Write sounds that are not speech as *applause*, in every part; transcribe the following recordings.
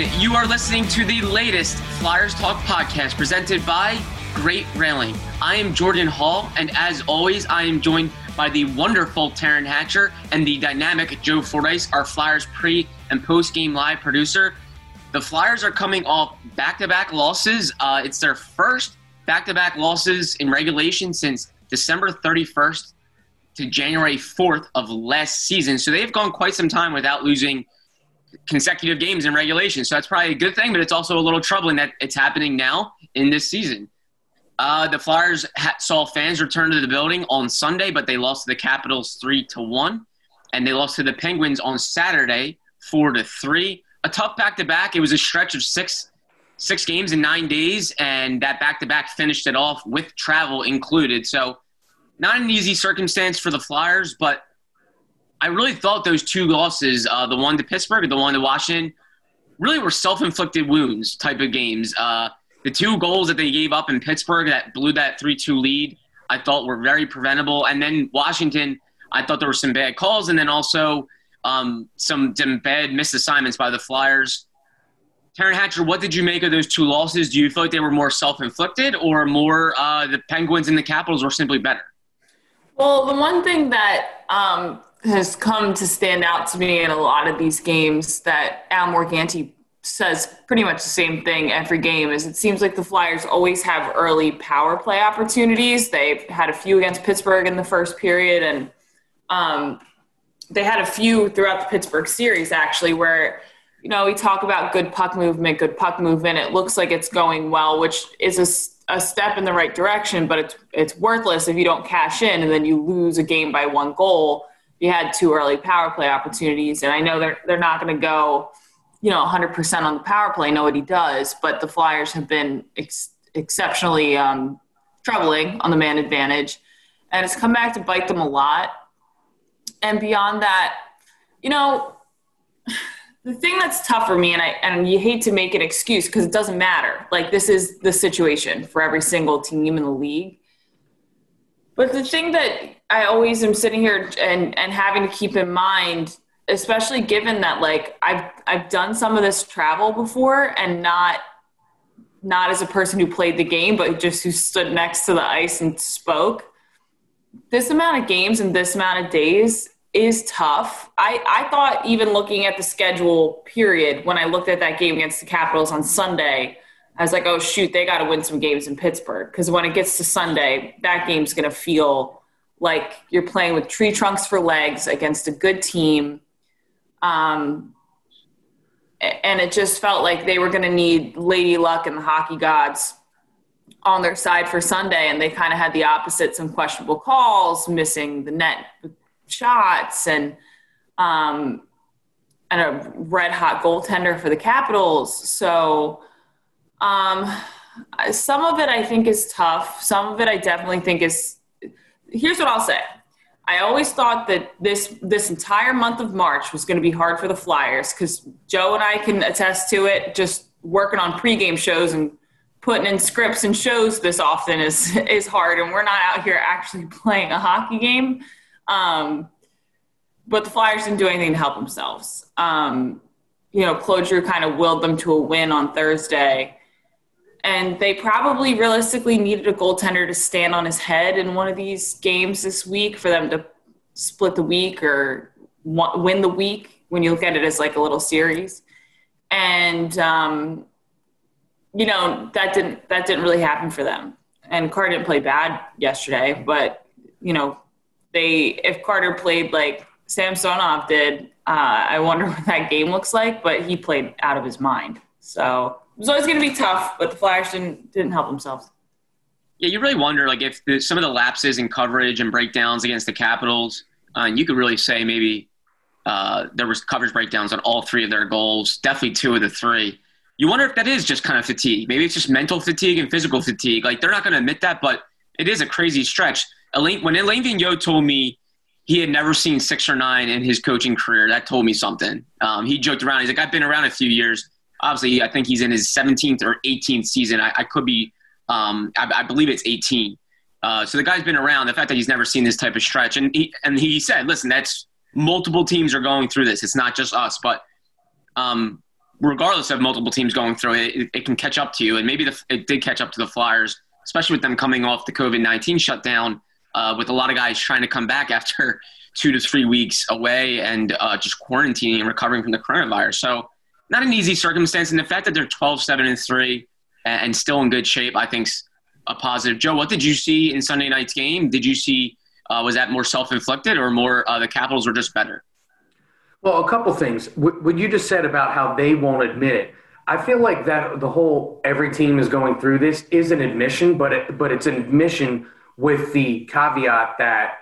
You are listening to the latest Flyers Talk podcast presented by Great Railing. I am Jordan Hall, and as always, I am joined by the wonderful Taryn Hatcher and the dynamic Joe Fordyce, our Flyers pre and post game live producer. The Flyers are coming off back to back losses. Uh, it's their first back to back losses in regulation since December 31st to January 4th of last season. So they've gone quite some time without losing consecutive games in regulation. So that's probably a good thing, but it's also a little troubling that it's happening now in this season. Uh, the Flyers ha- saw fans return to the building on Sunday, but they lost to the Capitals three to one, and they lost to the Penguins on Saturday four to three. A tough back to back. It was a stretch of six six games in nine days, and that back to back finished it off with travel included. So not an easy circumstance for the Flyers, but I really thought those two losses, uh, the one to Pittsburgh and the one to Washington, really were self-inflicted wounds type of games. Uh, the two goals that they gave up in Pittsburgh that blew that 3-2 lead, I thought were very preventable. And then Washington, I thought there were some bad calls, and then also um, some, some bad missed assignments by the Flyers. Taryn Hatcher, what did you make of those two losses? Do you feel like they were more self-inflicted, or more uh, the Penguins and the Capitals were simply better? Well, the one thing that um, has come to stand out to me in a lot of these games that Al Morganti says pretty much the same thing every game is it seems like the Flyers always have early power play opportunities. They've had a few against Pittsburgh in the first period and um, they had a few throughout the Pittsburgh series actually where you know we talk about good puck movement, good puck movement. It looks like it's going well, which is a, a step in the right direction, but it's it's worthless if you don't cash in and then you lose a game by one goal you had two early power play opportunities, and I know they're they're not going to go, you know, 100% on the power play. Nobody does, but the Flyers have been ex- exceptionally um, troubling on the man advantage, and it's come back to bite them a lot. And beyond that, you know, *sighs* the thing that's tough for me, and I and you hate to make an excuse because it doesn't matter. Like this is the situation for every single team in the league. But the thing that I always am sitting here and, and having to keep in mind, especially given that like I've I've done some of this travel before and not not as a person who played the game, but just who stood next to the ice and spoke. This amount of games and this amount of days is tough. I, I thought even looking at the schedule period when I looked at that game against the Capitals on Sunday, I was like, oh shoot, they got to win some games in Pittsburgh because when it gets to Sunday, that game's going to feel like you're playing with tree trunks for legs against a good team. Um, and it just felt like they were going to need Lady Luck and the hockey gods on their side for Sunday. And they kind of had the opposite some questionable calls, missing the net shots, and, um, and a red hot goaltender for the Capitals. So, um, some of it I think is tough. Some of it I definitely think is here's what I'll say. I always thought that this this entire month of March was going to be hard for the Flyers because Joe and I can attest to it. Just working on pregame shows and putting in scripts and shows this often is *laughs* is hard, and we're not out here actually *laughs* playing a hockey game. Um, but the Flyers didn't do anything to help themselves. Um, you know, Claude Giroux kind of willed them to a win on Thursday and they probably realistically needed a goaltender to stand on his head in one of these games this week for them to split the week or win the week when you look at it as like a little series. And um, you know that didn't that didn't really happen for them. And Carter didn't play bad yesterday, but you know they if Carter played like Samsonov did, uh, I wonder *laughs* what that game looks like. But he played out of his mind, so was always going to be tough. But the Flyers didn't didn't help themselves. Yeah, you really wonder like if the, some of the lapses in coverage and breakdowns against the Capitals, uh, and you could really say maybe uh, there was coverage breakdowns on all three of their goals, definitely two of the three. You wonder if that is just kind of fatigue. Maybe it's just mental fatigue and physical fatigue. Like they're not going to admit that, but it is a crazy stretch. Alain, when Alain Vigneault told me he had never seen six or nine in his coaching career, that told me something. Um, he joked around. He's like, I've been around a few years. Obviously, I think he's in his 17th or 18th season. I, I could be, um, I, I, believe it's 18. Uh, so the guy's been around. The fact that he's never seen this type of stretch, and he and he said, "Listen, that's multiple teams are going through this. It's not just us, but um, regardless of multiple teams going through it, it, it can catch up to you. And maybe the, it did catch up to the Flyers, especially with them coming off the COVID 19 shutdown, uh, with a lot of guys trying to come back after *laughs* two to three weeks away and uh, just quarantining and recovering from the coronavirus. So, not an easy circumstance. And the fact that they're 12, 7, and 3 and still in good shape, I think's a positive. Joe, what did you see in Sunday night's game? Did you see uh, was that more self-inflicted, or more uh, the Capitals were just better? Well, a couple things. What you just said about how they won't admit it, I feel like that the whole every team is going through this is an admission, but it, but it's an admission with the caveat that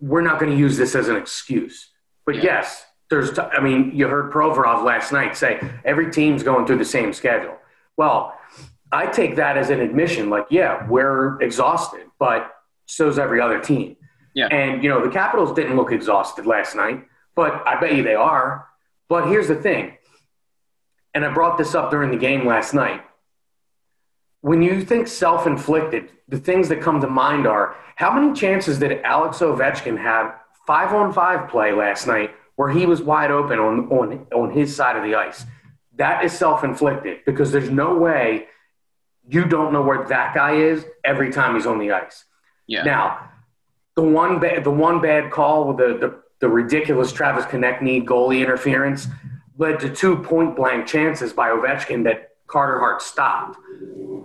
we're not going to use this as an excuse. But yeah. yes, there's. I mean, you heard Provorov last night say every team's going through the same schedule. Well, I take that as an admission. Like, yeah, we're exhausted, but so's every other team. Yeah. And, you know, the Capitals didn't look exhausted last night, but I bet you they are. But here's the thing, and I brought this up during the game last night. When you think self inflicted, the things that come to mind are how many chances did Alex Ovechkin have five on five play last night where he was wide open on, on, on his side of the ice? That is self inflicted because there's no way you don't know where that guy is every time he's on the ice. Yeah. Now, the one bad, the one bad call with the, the, the ridiculous Travis Konecny goalie interference led to two point blank chances by Ovechkin that Carter Hart stopped.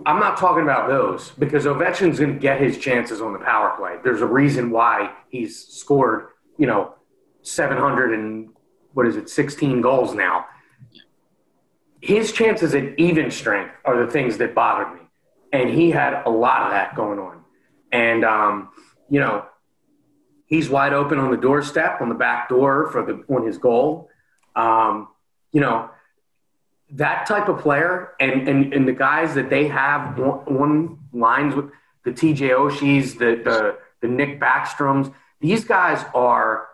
I'm not talking about those because Ovechkin's going to get his chances on the power play. There's a reason why he's scored, you know, 700 and what is it, 16 goals now. His chances at even strength are the things that bothered me. And he had a lot of that going on. And, um, you know, he's wide open on the doorstep, on the back door for the, on his goal. Um, you know, that type of player and, and, and the guys that they have one, lines with the TJ Oshies, the, the, the Nick Backstroms, these guys are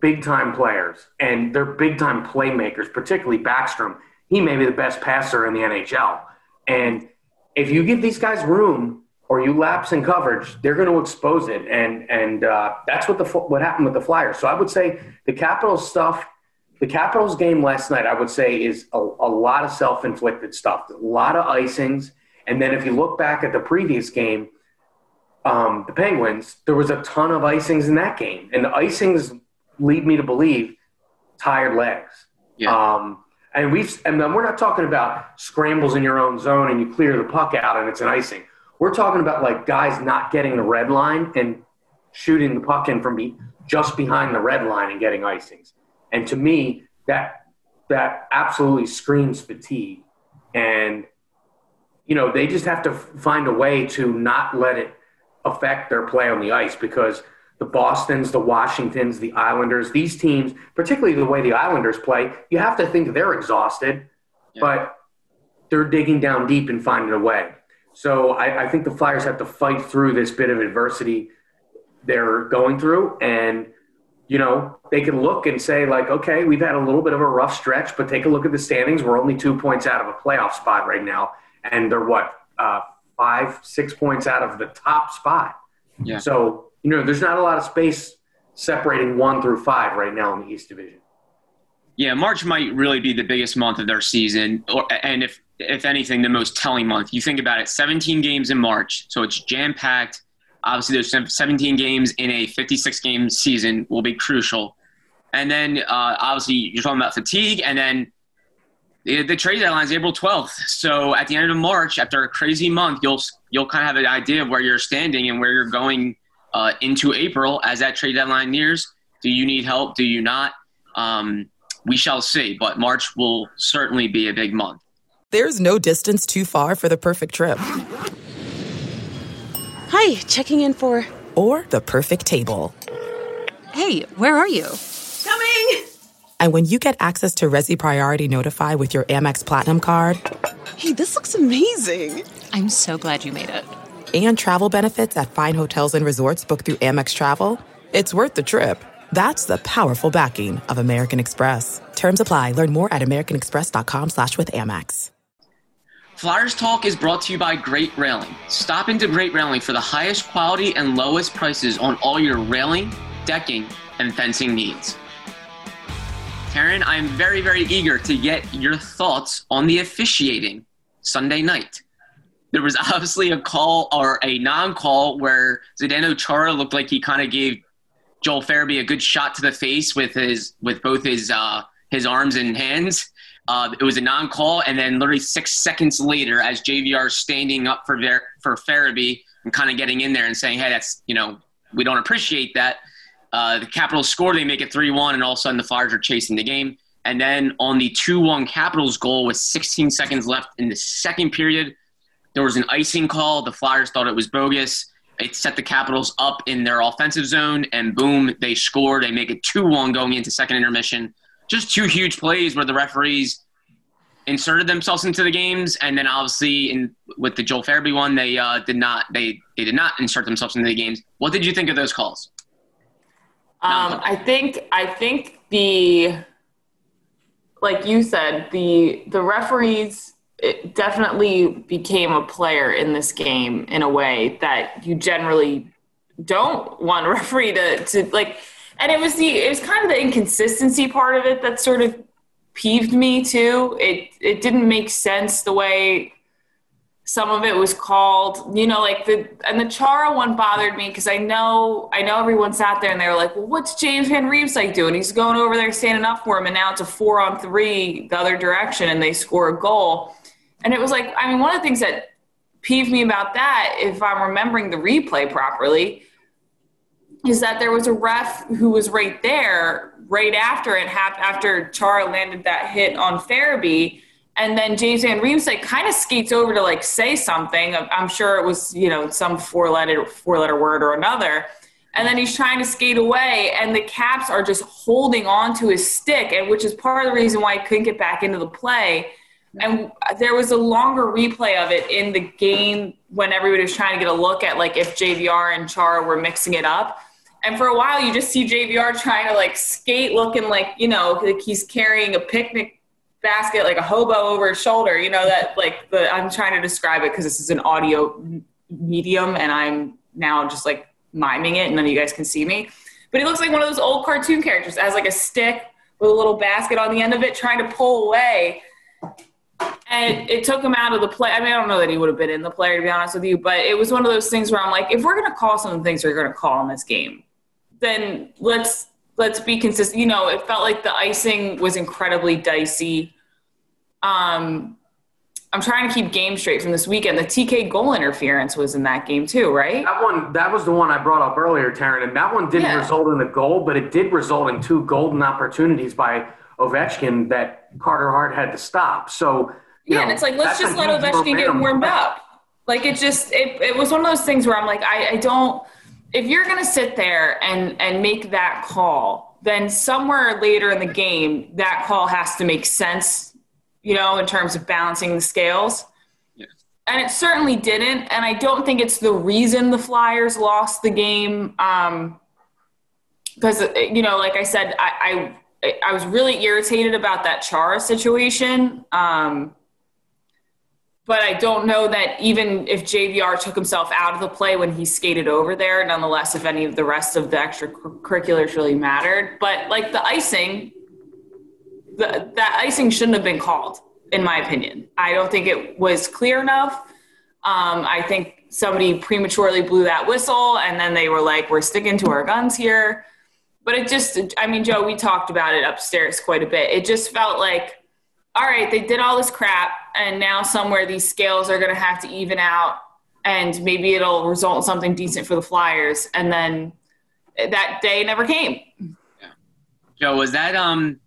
big time players and they're big time playmakers, particularly Backstrom. He may be the best passer in the NHL. And if you give these guys room or you lapse in coverage, they're going to expose it, and and uh, that's what the what happened with the Flyers. So I would say the Capitals stuff, the Capitals game last night, I would say is a, a lot of self inflicted stuff, a lot of icings, and then if you look back at the previous game, um, the Penguins, there was a ton of icings in that game, and the icings lead me to believe tired legs. Yeah. Um, and we've and we're not talking about scrambles in your own zone and you clear the puck out and it's an icing. We're talking about like guys not getting the red line and shooting the puck in from be, just behind the red line and getting icings. And to me, that that absolutely screams fatigue. And you know, they just have to find a way to not let it affect their play on the ice because the Boston's, the Washingtons, the Islanders, these teams, particularly the way the Islanders play, you have to think they're exhausted, yeah. but they're digging down deep and finding a way. So I, I, think the Flyers have to fight through this bit of adversity they're going through. And, you know, they can look and say, like, okay, we've had a little bit of a rough stretch, but take a look at the standings. We're only two points out of a playoff spot right now. And they're what, uh, five, six points out of the top spot. Yeah. So, you know, there's not a lot of space separating one through five right now in the East Division. Yeah, March might really be the biggest month of their season. And if if anything, the most telling month. You think about it 17 games in March, so it's jam packed. Obviously, there's 17 games in a 56 game season will be crucial. And then, uh, obviously, you're talking about fatigue, and then the, the trade deadline is April 12th. So at the end of March, after a crazy month, you'll you'll kind of have an idea of where you're standing and where you're going uh, into April as that trade deadline nears. Do you need help? Do you not? Um, we shall see. But March will certainly be a big month. There's no distance too far for the perfect trip. Hi, checking in for. Or the perfect table. Hey, where are you? Coming! And when you get access to Resy Priority Notify with your Amex Platinum card. Hey, this looks amazing! I'm so glad you made it. And travel benefits at fine hotels and resorts booked through Amex Travel. It's worth the trip. That's the powerful backing of American Express. Terms apply. Learn more at americanexpress.com slash with Amex. Flyers Talk is brought to you by Great Railing. Stop into Great Railing for the highest quality and lowest prices on all your railing, decking, and fencing needs. Taryn, I'm very, very eager to get your thoughts on the officiating Sunday night. There was *laughs* obviously a call or a non-call where Zdeno Chara looked like he kind of gave Joel Farabee a good shot to the face with his with both his uh, his arms and hands. Uh, it was a non-call, and then literally six seconds later, as JVR standing up for Ver- for Farabee and kind of getting in there and saying, "Hey, that's you know we don't appreciate that." Uh, the Capitals score, they make it three-one, and all of a sudden the Flyers are chasing the game. And then on the two-one Capitals goal with 16 seconds left in the second period, there was an icing call. The Flyers thought it was bogus. It set the Capitals up in their offensive zone, and boom, they score. They make it 2 1 going into second intermission just two huge plays where the referees inserted themselves into the games, and then obviously in with the Joel Farabee one, they uh, did not they they did not insert themselves into the games. What did you think of those calls? Um, I think I think the like you said the the referees it definitely became a player in this game in a way that you generally don't want a *laughs* referee to to like and it was the it was kind of the inconsistency part of it that sort of peeved me too. It it didn't make sense the way some of it was called. You know, like the and the Chara one bothered me because I know I know everyone sat there and they were like, "Well, what's James Van like doing? He's going over there standing up for him, and now it's a four on three the other direction, and they score a goal." And it was like, I mean, one of the things that peeved me about that, if I'm remembering the replay properly, is that there was a ref who was right there right after it happened after Chara landed that hit on Farabee. And then James Van Riemsdyk kind of skates over to like say something. I'm sure it was, you know, some four letter four letter word or another. And then he's trying to skate away, and the Caps are just holding on to his stick, and which is part of the reason why he couldn't get back into the play. And there was a longer replay of it in the game when everybody was trying to get a look at like if JVR and Chara were mixing it up and for a while, you just see JVR trying to like skate, looking like you know like he's carrying a picnic basket, like a hobo over his shoulder. You know that like the I'm trying to describe it because this is an audio medium, and I'm now just like miming it, and none of you guys can see me. But he looks like one of those old cartoon characters, as like a stick with a little basket on the end of it, trying to pull away. And it took him out of the play. I mean, I don't know that he would have been in the player, to be honest with you, but it was one of those things where I'm like, if we're going to call some of the things we're going to call in this game, then let's let's be consistent. You know, it felt like the icing was incredibly dicey. Um, I'm trying to keep game straight from this weekend. The TK goal interference was in that game too, right? That one, that was the one I brought up earlier, Taryn, and that one didn't yeah. result in a goal, but it did result in two golden opportunities by Ovechkin that Carter Hart had to stop. So yeah, know, and it's like let's just let Ovechkin get warmed up. Like it just it, it was one of those things where I'm like I, I don't if you're going to sit there and and make that call, then somewhere later in the game, that call has to make sense, you know, in terms of balancing the scales. And it certainly didn't. And I don't think it's the reason the Flyers lost the game. Um, because you know, like I said, I, I I was really irritated about that Chara situation. Um, but I don't know that even if JVR took himself out of the play when he skated over there, nonetheless, if any of the rest of the extracurriculars really mattered. But like the icing, the, that icing shouldn't have been called, in my opinion. I don't think it was clear enough. Um, I think somebody prematurely blew that whistle, and then they were like, "We're sticking to our guns here." But it just, I mean, Joe, we talked about it upstairs quite a bit. It just felt like all right, they did all this crap, and now somewhere these scales are going to have to even out, and maybe it'll result in something decent for the Flyers. And then that day never came. Yeah. Joe, was that um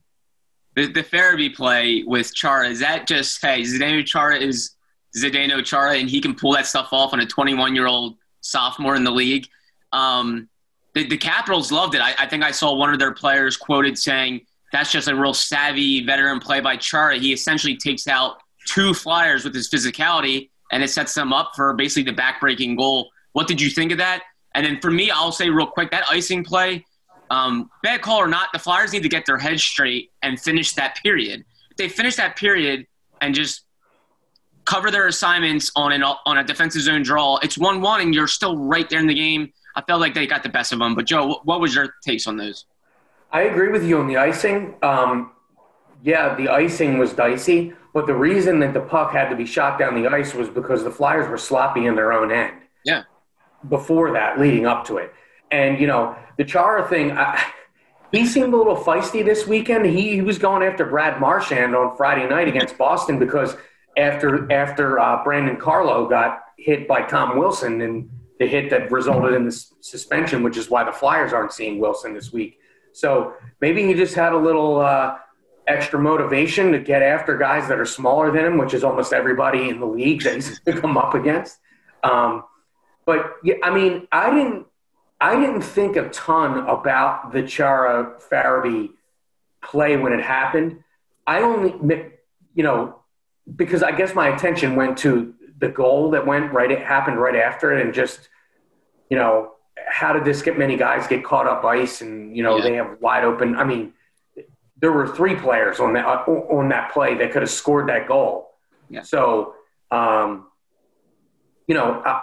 the, the Farabee play with Chara? Is that just hey, Zdeno Chara is Zdeno Chara, and he can pull that stuff off on a 21 year old sophomore in the league? Um, the, the Capitals loved it. I, I think I saw one of their players quoted saying that's just a real savvy veteran play by Chara. He essentially takes out two Flyers with his physicality, and it sets them up for basically the backbreaking goal. What did you think of that? And then for me, I'll say real quick that icing play, um, bad call or not, the Flyers need to get their heads straight and finish that period. If they finish that period and just cover their assignments on an on a defensive zone draw, it's one one, and you're still right there in the game. I felt like they got the best of them. But Joe, what was your takes on those? I agree with you on the icing. Um, yeah, the icing was dicey, but the reason that the puck had to be shot down the ice was because the Flyers were sloppy in their own end. Yeah. Before that, leading up to it, and you know the Chara thing. I, he seemed a little feisty this weekend. He, he, was going after Brad Marchand on Friday night against Boston because after after uh, Brandon Carlo got hit by Tom Wilson and the hit that resulted in the suspension, which is why the Flyers aren't seeing Wilson this week. So maybe he just had a little uh, extra motivation to get after guys that are smaller than him, which is almost everybody in the league that he's to come up against. Um, but yeah, I mean, I didn't, I didn't think a ton about the Chara Farabee play when it happened. I only, you know, because I guess my attention went to the goal that went right, it happened right after it, and just, you know, how did this get many guys get caught up ice and you know yeah. they have wide open i mean there were three players on that uh, on that play that could have scored that goal yeah. so um, you know uh,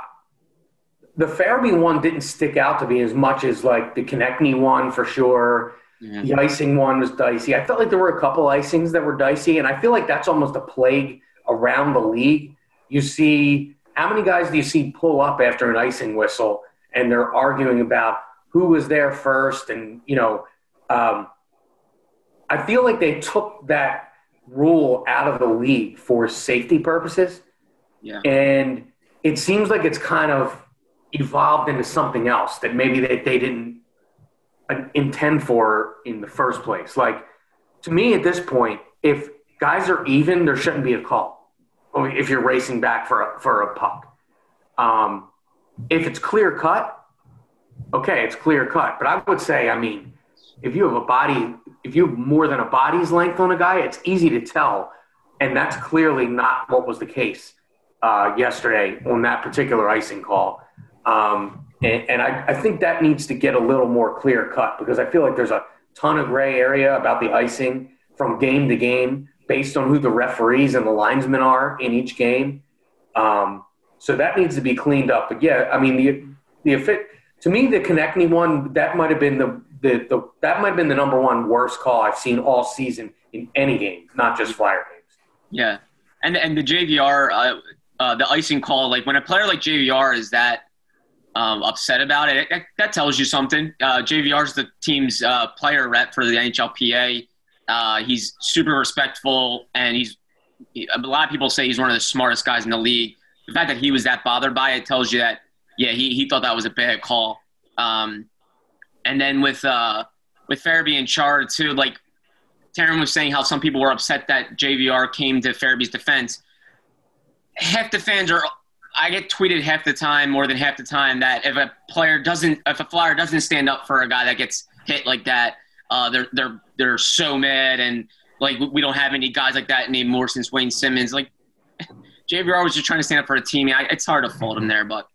the Farabee one didn't stick out to me as much as like the Konecny one for sure yeah. the icing one was dicey i felt like there were a couple icings that were dicey and i feel like that's almost a plague around the league you see how many guys do you see pull up after an icing whistle and they're arguing about who was there first. And, you know, um, I feel like they took that rule out of the league for safety purposes. Yeah. And it seems like it's kind of evolved into something else that maybe they, they didn't uh, intend for in the first place. Like, to me at this point, if guys are even, there shouldn't be a call if you're racing back for a, for a puck. Um, if it's clear cut, okay, it's clear cut. But I would say, I mean, if you have a body, if you have more than a body's length on a guy, it's easy to tell. And that's clearly not what was the case uh, yesterday on that particular icing call. Um, and, and I, I, think that needs to get a little more clear cut because I feel like there's a ton of gray area about the icing from game to game based on who the referees and the linesmen are in each game. Um, so that needs to be cleaned up. But yeah, I mean the the effect to me the Konecny one that might have been the, the the that might have been the number one worst call I've seen all season in any game, not just Flyer games. Yeah, and and the JVR uh, uh, the icing call like when a player like JVR is that um, upset about it, it, that tells you something. Uh, JVR is the team's uh, player rep for the NHLPA. Uh, he's super respectful, and he's a lot of people say he's one of the smartest guys in the league the fact that he was that bothered by it tells you that yeah he, he thought that was a bad call. Um, and then with uh, with Farabee and Chara too, like Taryn was saying how some people were upset that JVR came to Farabee's defense. Half the fans are I get tweeted half the time, more than half the time, that if a player doesn't, if a flyer doesn't stand up for a guy that gets hit like that, uh, they're they're they're so mad, and like we don't have any guys like that anymore since Wayne Simmonds. Like JVR was just trying to stand up for a team. Yeah, it's hard to fold him there, but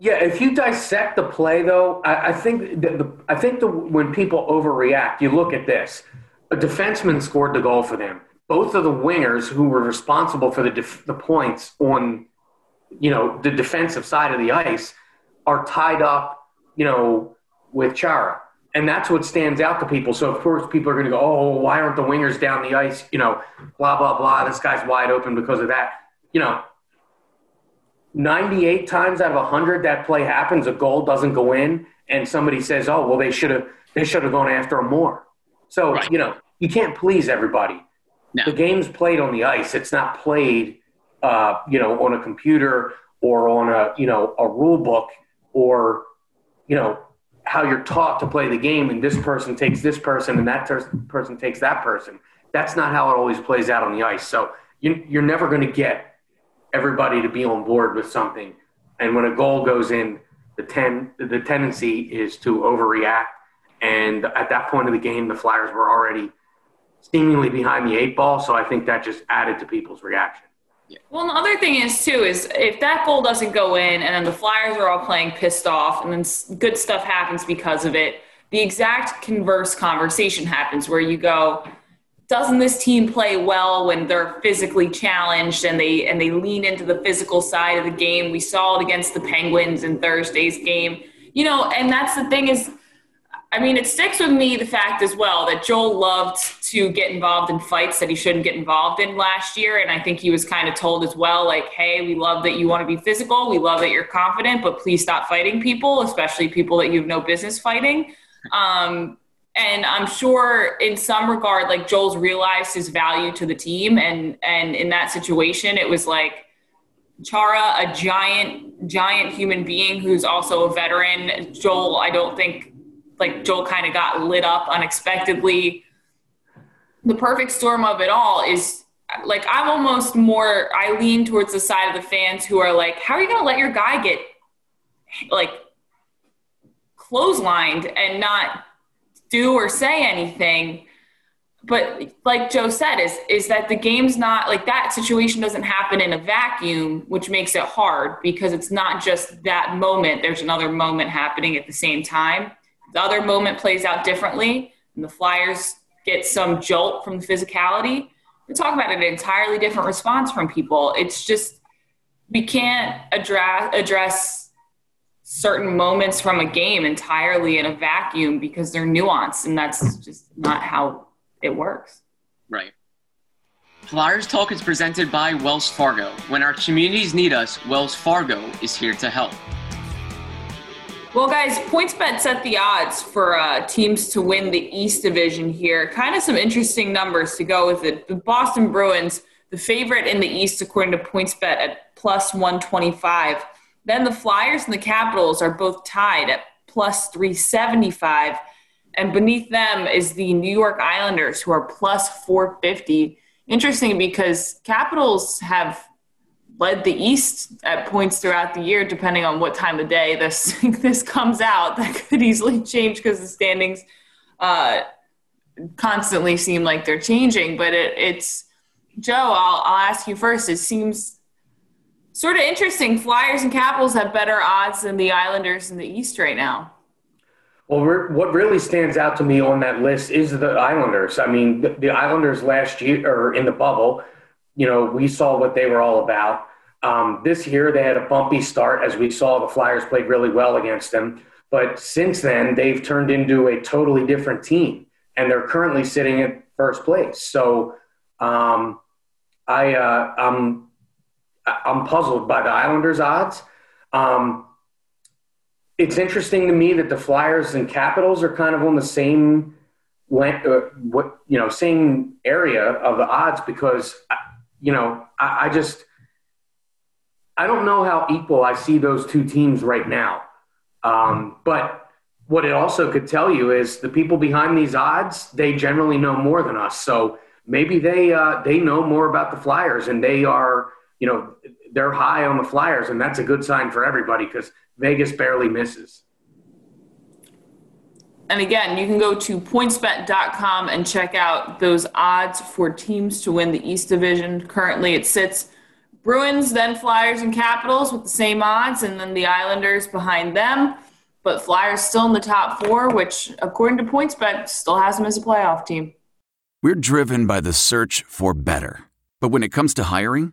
yeah, if you dissect the play, though, I, I think the, the, I think the, when people overreact, you look at this. A defenseman scored the goal for them. Both of the wingers who were responsible for the def, the points on, you know, the defensive side of the ice are tied up, you know, with Chara, and that's what stands out to people. So of course, people are going to go, "Oh, why aren't the wingers down the ice?" You know, blah blah blah. This guy's wide open because of that you know, 98 times out of 100 that play happens, a goal doesn't go in, and somebody says, "Oh, well, they should have they should have gone after him more." So right. you know, you can't please everybody. No. The game's played on the ice. It's not played, uh, you know, on a computer or on a, you know, a rule book or, you know, how you're taught to play the game and this person takes this person and that ter- person takes that person. That's not how it always plays out on the ice. So you, you're never going to get everybody to be on board with something. And when a goal goes in, the ten the tendency is to overreact. And at that point of the game, the Flyers were already seemingly behind the eight ball. So I think that just added to people's reaction. Well, the other thing is too is if that goal doesn't go in, and then the Flyers are all playing pissed off, and then good stuff happens because of it. The exact converse conversation happens where you go, doesn't this team play well when they're physically challenged and they and they lean into the physical side of the game? We saw it against the Penguins in Thursday's game. You know, and that's the thing is I mean, it sticks with me the fact as well that Joel loved to get involved in fights that he shouldn't get involved in last year. And I think he was kind of told as well, like, hey, we love that you want to be physical. We love that you're confident, but please stop fighting people, especially people that you have no business fighting. Um, and I'm sure in some regard, like Joel's realized his value to the team. And, and in that situation, it was like, Chara, a giant, giant human being who's also a veteran. Joel, I don't think like Joel kind of got lit up unexpectedly. The perfect storm of it all is like I'm almost more I lean towards the side of the fans who are like, how are you gonna let your guy get like clotheslined and not do or say anything? But like Joe said, is is that the game's not like that situation doesn't happen in a vacuum, which makes it hard because it's not just that moment. There's another moment happening at the same time the other moment plays out differently and the Flyers get some jolt from the physicality, we talk about an entirely different response from people. It's just we can't address address certain moments from a game entirely in a vacuum because they're nuanced and that's just not how it works. Right. Flyers Talk is presented by Wells Fargo. When our communities need us, Wells Fargo is here to help. Well, guys, PointsBet set the odds for uh, teams to win the East Division here. Kind of some interesting numbers to go with it. The Boston Bruins, the favorite in the East, according to PointsBet, at plus 125. Then the Flyers and the Capitals are both tied at plus 375. And beneath them is the New York Islanders, who are plus 450. Interesting because Capitals have led the East at points throughout the year, depending on what time of day this *laughs* this comes out. That could easily change because the standings uh, constantly seem like they're changing. But it, it's Joe. I'll, I'll ask you first. It seems sort of interesting. Flyers and Capitals have better odds than the Islanders in the East right now. Well, what really stands out to me on that list is the Islanders. I mean, the, the Islanders last year, or in the bubble, you know, we saw what they were all about. Um, this year, they had a bumpy start, as we saw. The Flyers played really well against them. But since then, they've turned into a totally different team, and they're currently sitting at first place. So um, I, uh, I'm, I'm puzzled by the Islanders' odds. Um, it's interesting to me that the Flyers and Capitals are kind of on the same, uh, what you know, same area of the odds because you know I, I just I don't know how equal I see those two teams right now. Um, but what it also could tell you is the people behind these odds, they generally know more than us. So maybe they uh, they know more about the Flyers and they are, you know, they're high on the Flyers, and that's a good sign for everybody because Vegas barely misses. And again, you can go to pointsbet.com and check out those odds for teams to win the East Division. Currently, it sits Bruins, then Flyers and Capitals with the same odds, and then the Islanders behind them. But Flyers still in the top four, which, according to PointsBet, still has them as a playoff team. We're driven by the search for better. But when it comes to hiring,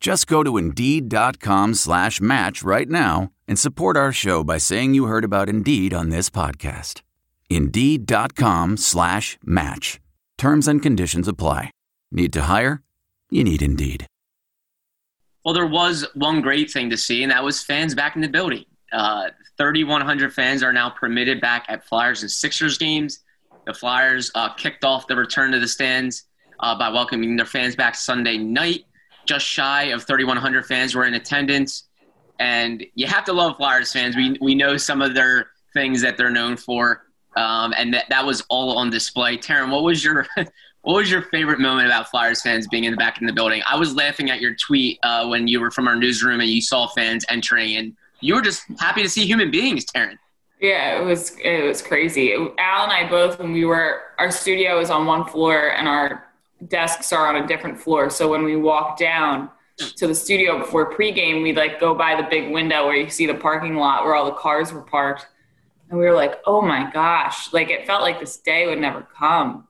Just go to Indeed.com slash match right now and support our show by saying you heard about Indeed on this podcast. Indeed.com slash match. Terms and conditions apply. Need to hire? You need Indeed. Well, there was one great thing to see, and that was fans back in the building. Uh, 3,100 fans are now permitted back at Flyers and Sixers games. The Flyers uh, kicked off the return to the stands uh, by welcoming their fans back Sunday night. Just shy of 3,100 fans were in attendance. And you have to love Flyers fans. We, we know some of their things that they're known for. Um, and that, that was all on display. Taryn, what was your *laughs* what was your favorite moment about Flyers fans being in the back in the building? I was laughing at your tweet uh, when you were from our newsroom and you saw fans entering, and you were just happy to see human beings, Taryn. Yeah, it was it was crazy. Al and I both, when we were our studio is on one floor and our desks are on a different floor. So when we walked down to the studio before pregame, we like go by the big window where you see the parking lot where all the cars were parked, and we were like, "Oh my gosh!" Like it felt like this day would never come.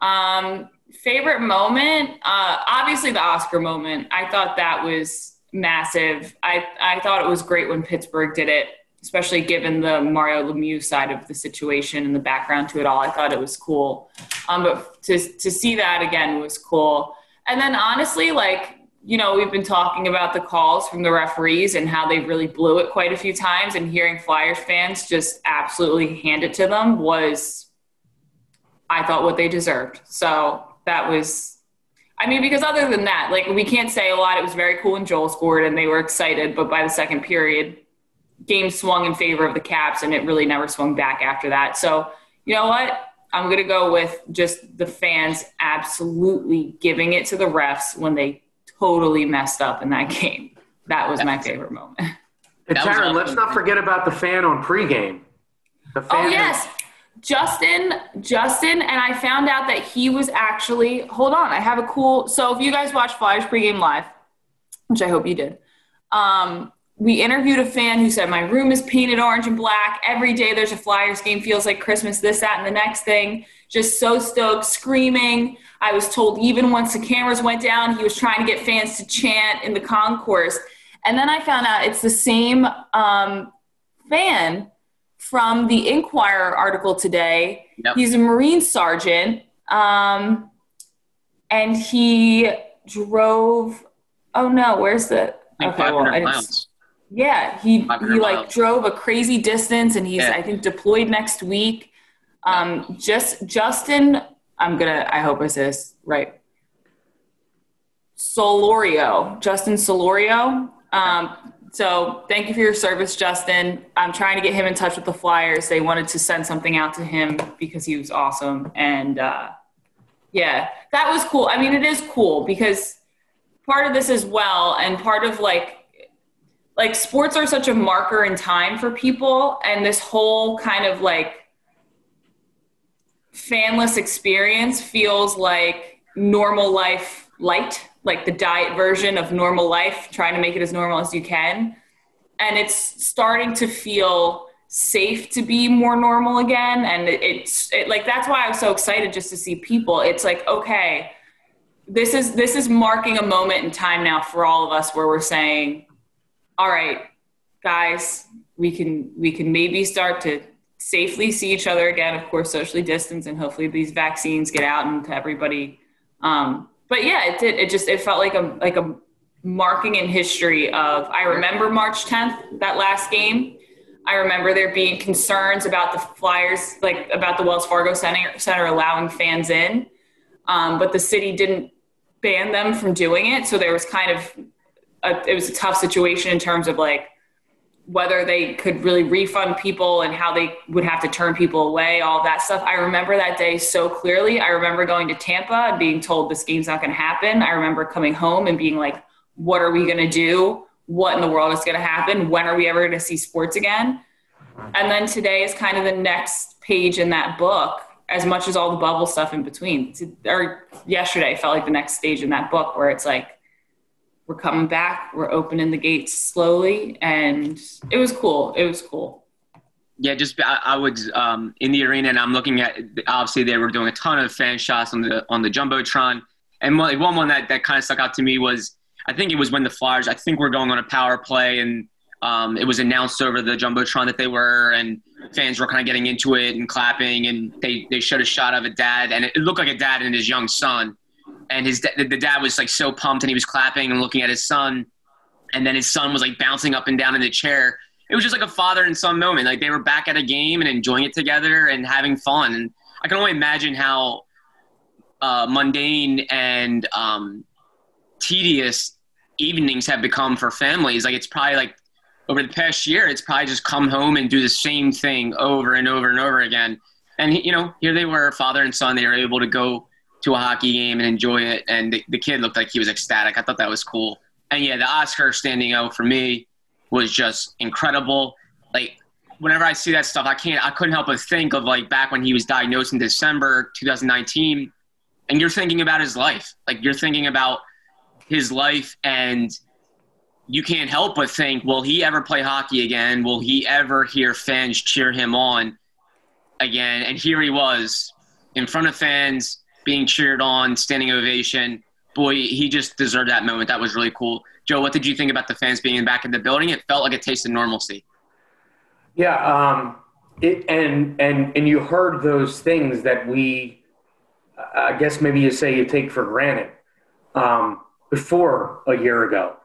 Um, favorite moment, uh, obviously the Oscar moment. I thought that was massive. I, I thought it was great when Pittsburgh did it, especially given the Mario Lemieux side of the situation and the background to it all. I thought it was cool. Um, but to, to see that again was cool. And then honestly, like, you know, we've been talking about the calls from the referees and how they really blew it quite a few times, and hearing Flyers fans just absolutely hand it to them was, I thought, what they deserved. So that was I mean, because other than that, like we can't say a lot. It was very cool when Joel scored and they were excited, but by the second period, game swung in favor of the Caps and it really never swung back after that. So, you know what? I'm going to go with just the fans absolutely giving it to the refs when they totally messed up in that game. That was my favorite moment. And Taryn, let's not forget about the fan on pregame. The fan oh, yes. Justin, Justin, and I found out that he was actually, hold on, I have a cool, so if you guys watch Flyers pregame live, which I hope you did, um, we interviewed a fan who said, My room is painted orange and black. Every day there's a Flyers game, feels like Christmas, this, that, and the next thing. Just so stoked, screaming. I was told even once the cameras went down, he was trying to get fans to chant in the concourse. And then I found out it's the same um, fan from the Inquirer article today. Yep. He's a Marine sergeant, um, and he drove. Oh no, where's the? Okay, well, miles. Yeah, he he like drove a crazy distance, and he's yeah. I think deployed next week. Um, just Justin, I'm gonna. I hope I say this right. Solorio, Justin Solorio. Um, so thank you for your service, Justin. I'm trying to get him in touch with the Flyers. They wanted to send something out to him because he was awesome. And uh, yeah, that was cool. I mean, it is cool because part of this as well, and part of like, like sports are such a marker in time for people, and this whole kind of like fanless experience feels like normal life light like the diet version of normal life, trying to make it as normal as you can. And it's starting to feel safe to be more normal again. And it, it's it, like, that's why i'm so excited just to see people. It's like, okay, this is, this is marking a moment in time now for all of us where we're saying, all right, guys, we can, we can maybe start to safely see each other again, of course, socially distance, and hopefully these vaccines get out and to everybody. Um, but yeah, it did. It just it felt like a like a marking in history of. I remember March 10th, that last game. I remember there being concerns about the Flyers, like about the Wells Fargo Center, Center allowing fans in, um, but the city didn't ban them from doing it. So there was kind of a, it was a tough situation in terms of like whether they could really refund people and how they would have to turn people away, all that stuff. I remember that day so clearly. I remember going to Tampa and being told this game's not going to happen. I remember coming home and being like, what are we going to do? What in the world is going to happen? When are we ever going to see sports again? And then today is kind of the next page in that book, as much as all the bubble stuff in between. Or yesterday felt like the next stage in that book where it's like, we're coming back. We're opening the gates slowly, and it was cool. It was cool. Yeah, just I, I was um, in the arena and I'm looking at obviously they were doing a ton of fan shots on the on the jumbotron, and one one, one that that kind of stuck out to me was I think it was when the Flyers I think we're going on a power play and um, it was announced over the jumbotron that they were and fans were kind of getting into it and clapping and they they showed a shot of a dad and it looked like a dad and his young son and his the dad was like so pumped and he was clapping and looking at his son and then his son was like bouncing up and down in the chair it was just like a father and son moment. Like they were back at a game and enjoying it together and having fun. And I can only imagine how uh, mundane and um, tedious evenings have become for families. Like it's probably like over the past year, it's probably just come home and do the same thing over and over and over again. And you know, here they were, father and son. They were able to go to a hockey game and enjoy it. And the, the kid looked like he was ecstatic. I thought that was cool. And yeah, the Oskar standing out for me was just incredible. Like whenever I see that stuff, I can't, I couldn't help but think of like back when he was diagnosed in December 2019, and you're thinking about his life. Like you're thinking about his life, and you can't help but think, will he ever play hockey again? Will he ever hear fans cheer him on again? And here he was in front of fans, being cheered on, standing ovation. Boy, he just deserved that moment. That was really cool. Joe, what did you think about the fans being back in the building? It felt like a taste of normalcy. Yeah, um, it, and and and you heard those things that we, I guess maybe you say you take for granted um, before a year ago.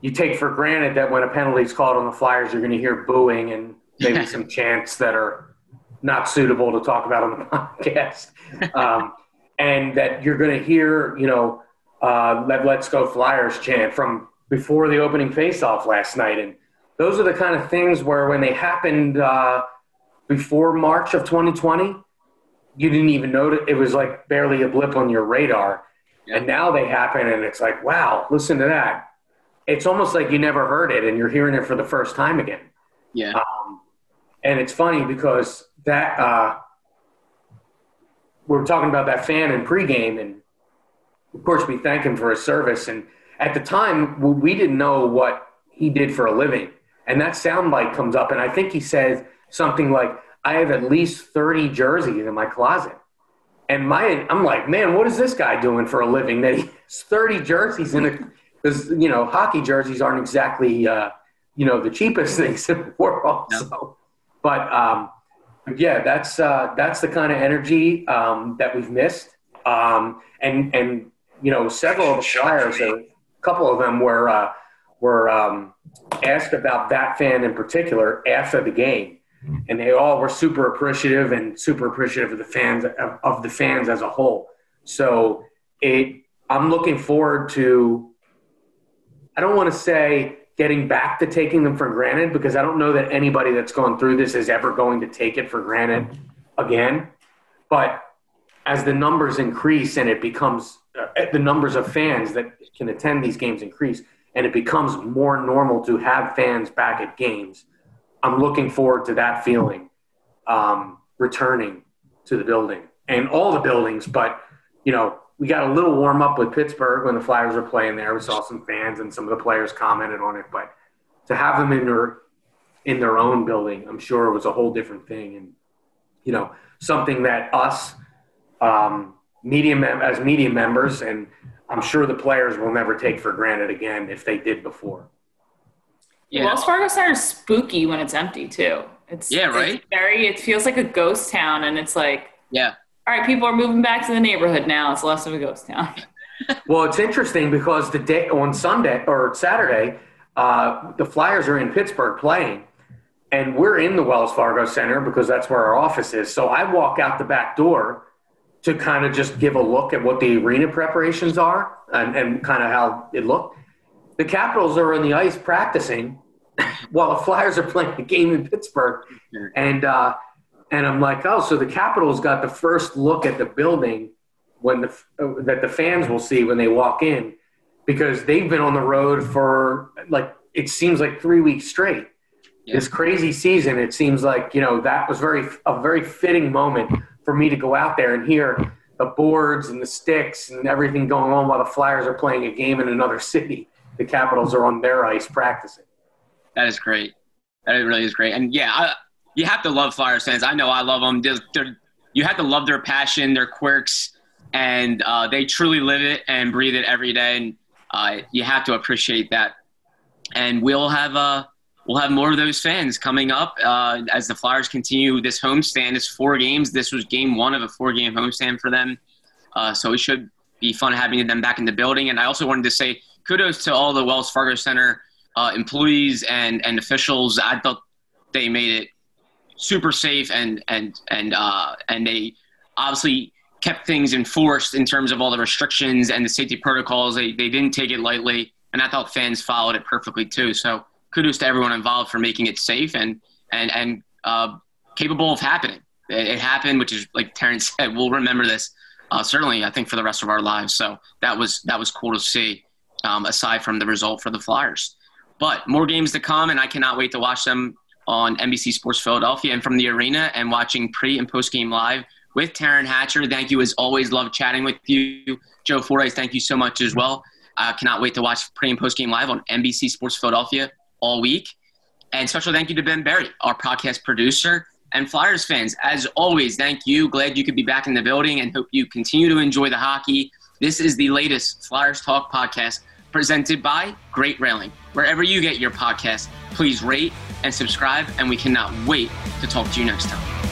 You take for granted that when a penalty is called on the Flyers, you're going to hear booing and maybe *laughs* some chants that are not suitable to talk about on the *laughs* podcast, um, and that you're going to hear, you know, uh, let, let's go Flyers chant from before the opening faceoff last night. And those are the kind of things where when they happened uh, before March of 2020, you didn't even notice. It was like barely a blip on your radar. Yeah. And now they happen, and it's like, wow, listen to that. It's almost like you never heard it, and you're hearing it for the first time again. Yeah. Um, and it's funny because that uh, we were talking about that fan in pregame, and of course we thank him for his service. And at the time, we didn't know what he did for a living. And that soundbite comes up, and I think he says something like, I have at least 30 jerseys in my closet. And my, I'm like, man, what is this guy doing for a living that he has 30 jerseys in it? Because, you know, hockey jerseys aren't exactly, uh, you know, the cheapest things in the world. No. So, but, um, yeah, that's, uh, that's the kind of energy um, that we've missed. Um, and, and, you know, several of the Flyers are couple of them were uh, were um, asked about that fan in particular after the game, and they all were super appreciative and super appreciative of the fans of, of the fans as a whole. So it, I'm looking forward to. I don't want to say getting back to taking them for granted because I don't know that anybody that's gone through this is ever going to take it for granted again. But as the numbers increase and it becomes uh, the numbers of fans that can attend these games increase and it becomes more normal to have fans back at games, I'm looking forward to that feeling um, returning to the building and all the buildings. But, you know, we got a little warm up with Pittsburgh when the Flyers were playing there. We saw some fans and some of the players commented on it. But to have them in their, in their own building, I'm sure it was a whole different thing. And, you know, something that us, um, media mem- as media members and I'm sure the players will never take for granted again if they did before. Yeah. Wells Fargo Center is spooky when it's empty too. It's yeah, right. It's very. It feels like a ghost town, and it's like yeah. All right, people are moving back to the neighborhood now. It's less of a ghost town. *laughs* well, it's interesting because the day on Sunday or Saturday, uh, the Flyers are in Pittsburgh playing, and we're in the Wells Fargo Center because that's where our office is. So I walk out the back door to kind of just give a look at what the arena preparations are and, and kind of how it looked. The Capitals are on the ice practicing *laughs* while the Flyers are playing the game in Pittsburgh. And, uh, and I'm like, oh, so the Capitals got the first look at the building when the, uh, that the fans will see when they walk in because they've been on the road for like, it seems like three weeks straight. Yeah. This crazy season, it seems like, you know, that was very, a very fitting moment for me to go out there and hear the boards and the sticks and everything going on while the Flyers are playing a game in another city. The Capitals are on their ice practicing. That is great. That really is great. And yeah, I, you have to love Flyers fans. I know I love them. They're, they're, you have to love their passion, their quirks, and uh, they truly live it and breathe it every day. And uh, you have to appreciate that. And we'll have uh, we'll have more of those fans coming up uh, as the Flyers continue this homestand. It's four games. This was game one of a four game homestand for them. Uh, so it should be fun having them back in the building. And I also wanted to say kudos to all the Wells Fargo Center uh, employees and, and officials. I thought they made it super safe and and and uh, and they obviously kept things enforced in terms of all the restrictions and the safety protocols. They they didn't take it lightly, and I thought fans followed it perfectly too. So kudos to everyone involved for making it safe and and and uh, capable of happening. It, it, happened, which is like Taryn *laughs* said. We'll remember this uh, certainly. I think for the rest of our lives. So that was that was cool to see. Um, aside from the result for the Flyers, but more games to come, and I cannot wait to watch them on NBC Sports Philadelphia and from the arena and watching pre and post game live with Taryn Hatcher. Thank you as always. Love chatting with you. Joe Fordyce, thank you so much as well. I uh, cannot wait to watch pre and post game live on NBC Sports Philadelphia all week. And special thank you to Ben Berry, our podcast producer. And Flyers fans, as always, thank you. Glad you could be back in the building and hope you continue to enjoy the hockey. This is the latest Flyers Talk podcast presented by Great Railing. Wherever you get your podcast, please rate and subscribe, and we cannot wait to talk to you next time.